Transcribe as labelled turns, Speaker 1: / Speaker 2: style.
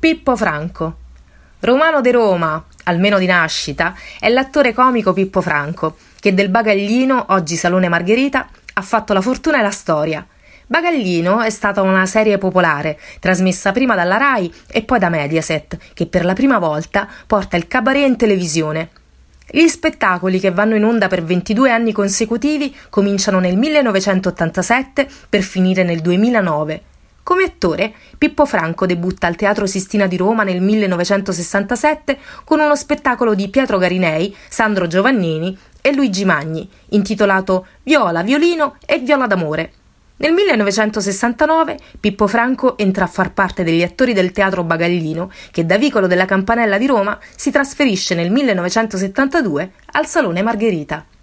Speaker 1: Pippo Franco. Romano de Roma, almeno di nascita, è l'attore comico Pippo Franco, che del Bagaglino, oggi Salone Margherita, ha fatto la fortuna e la storia. Bagaglino è stata una serie popolare, trasmessa prima dalla Rai e poi da Mediaset, che per la prima volta porta il cabaret in televisione. Gli spettacoli che vanno in onda per 22 anni consecutivi cominciano nel 1987 per finire nel 2009. Come attore, Pippo Franco debutta al Teatro Sistina di Roma nel 1967 con uno spettacolo di Pietro Garinei, Sandro Giovannini e Luigi Magni, intitolato Viola, violino e viola d'amore. Nel 1969 Pippo Franco entra a far parte degli attori del Teatro Bagaglino, che da Vicolo della Campanella di Roma si trasferisce nel 1972 al Salone Margherita.